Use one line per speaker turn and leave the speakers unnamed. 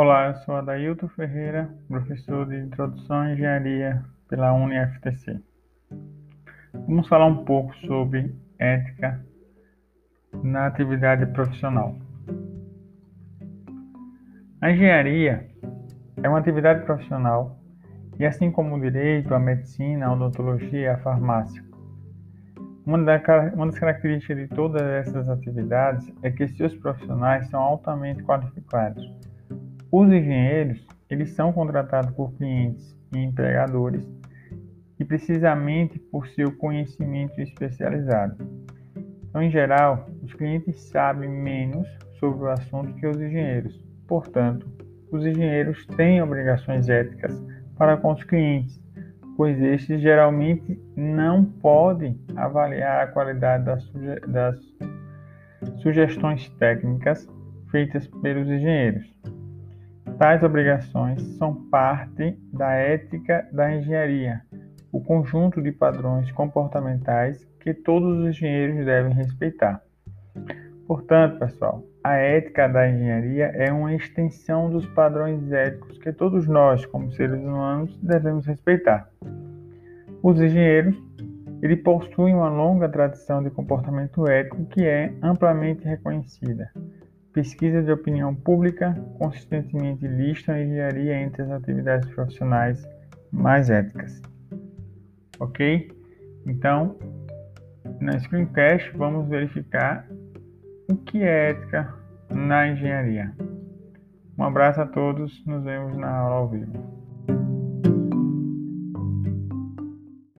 Olá, eu sou Adailton Ferreira, professor de Introdução à Engenharia pela UniFTC. Vamos falar um pouco sobre ética na atividade profissional. A engenharia é uma atividade profissional e, assim como o direito, a medicina, a odontologia e a farmácia, uma das características de todas essas atividades é que seus profissionais são altamente qualificados os engenheiros, eles são contratados por clientes e empregadores e precisamente por seu conhecimento especializado. Então, em geral, os clientes sabem menos sobre o assunto que os engenheiros. Portanto, os engenheiros têm obrigações éticas para com os clientes, pois estes geralmente não podem avaliar a qualidade das, suge das sugestões técnicas feitas pelos engenheiros. Tais obrigações são parte da ética da engenharia, o conjunto de padrões comportamentais que todos os engenheiros devem respeitar. Portanto, pessoal, a ética da engenharia é uma extensão dos padrões éticos que todos nós, como seres humanos, devemos respeitar. Os engenheiros ele possuem uma longa tradição de comportamento ético que é amplamente reconhecida. Pesquisa de opinião pública consistentemente lista a engenharia entre as atividades profissionais mais éticas. Ok? Então, na Screencast vamos verificar o que é ética na engenharia. Um abraço a todos, nos vemos na aula ao vivo.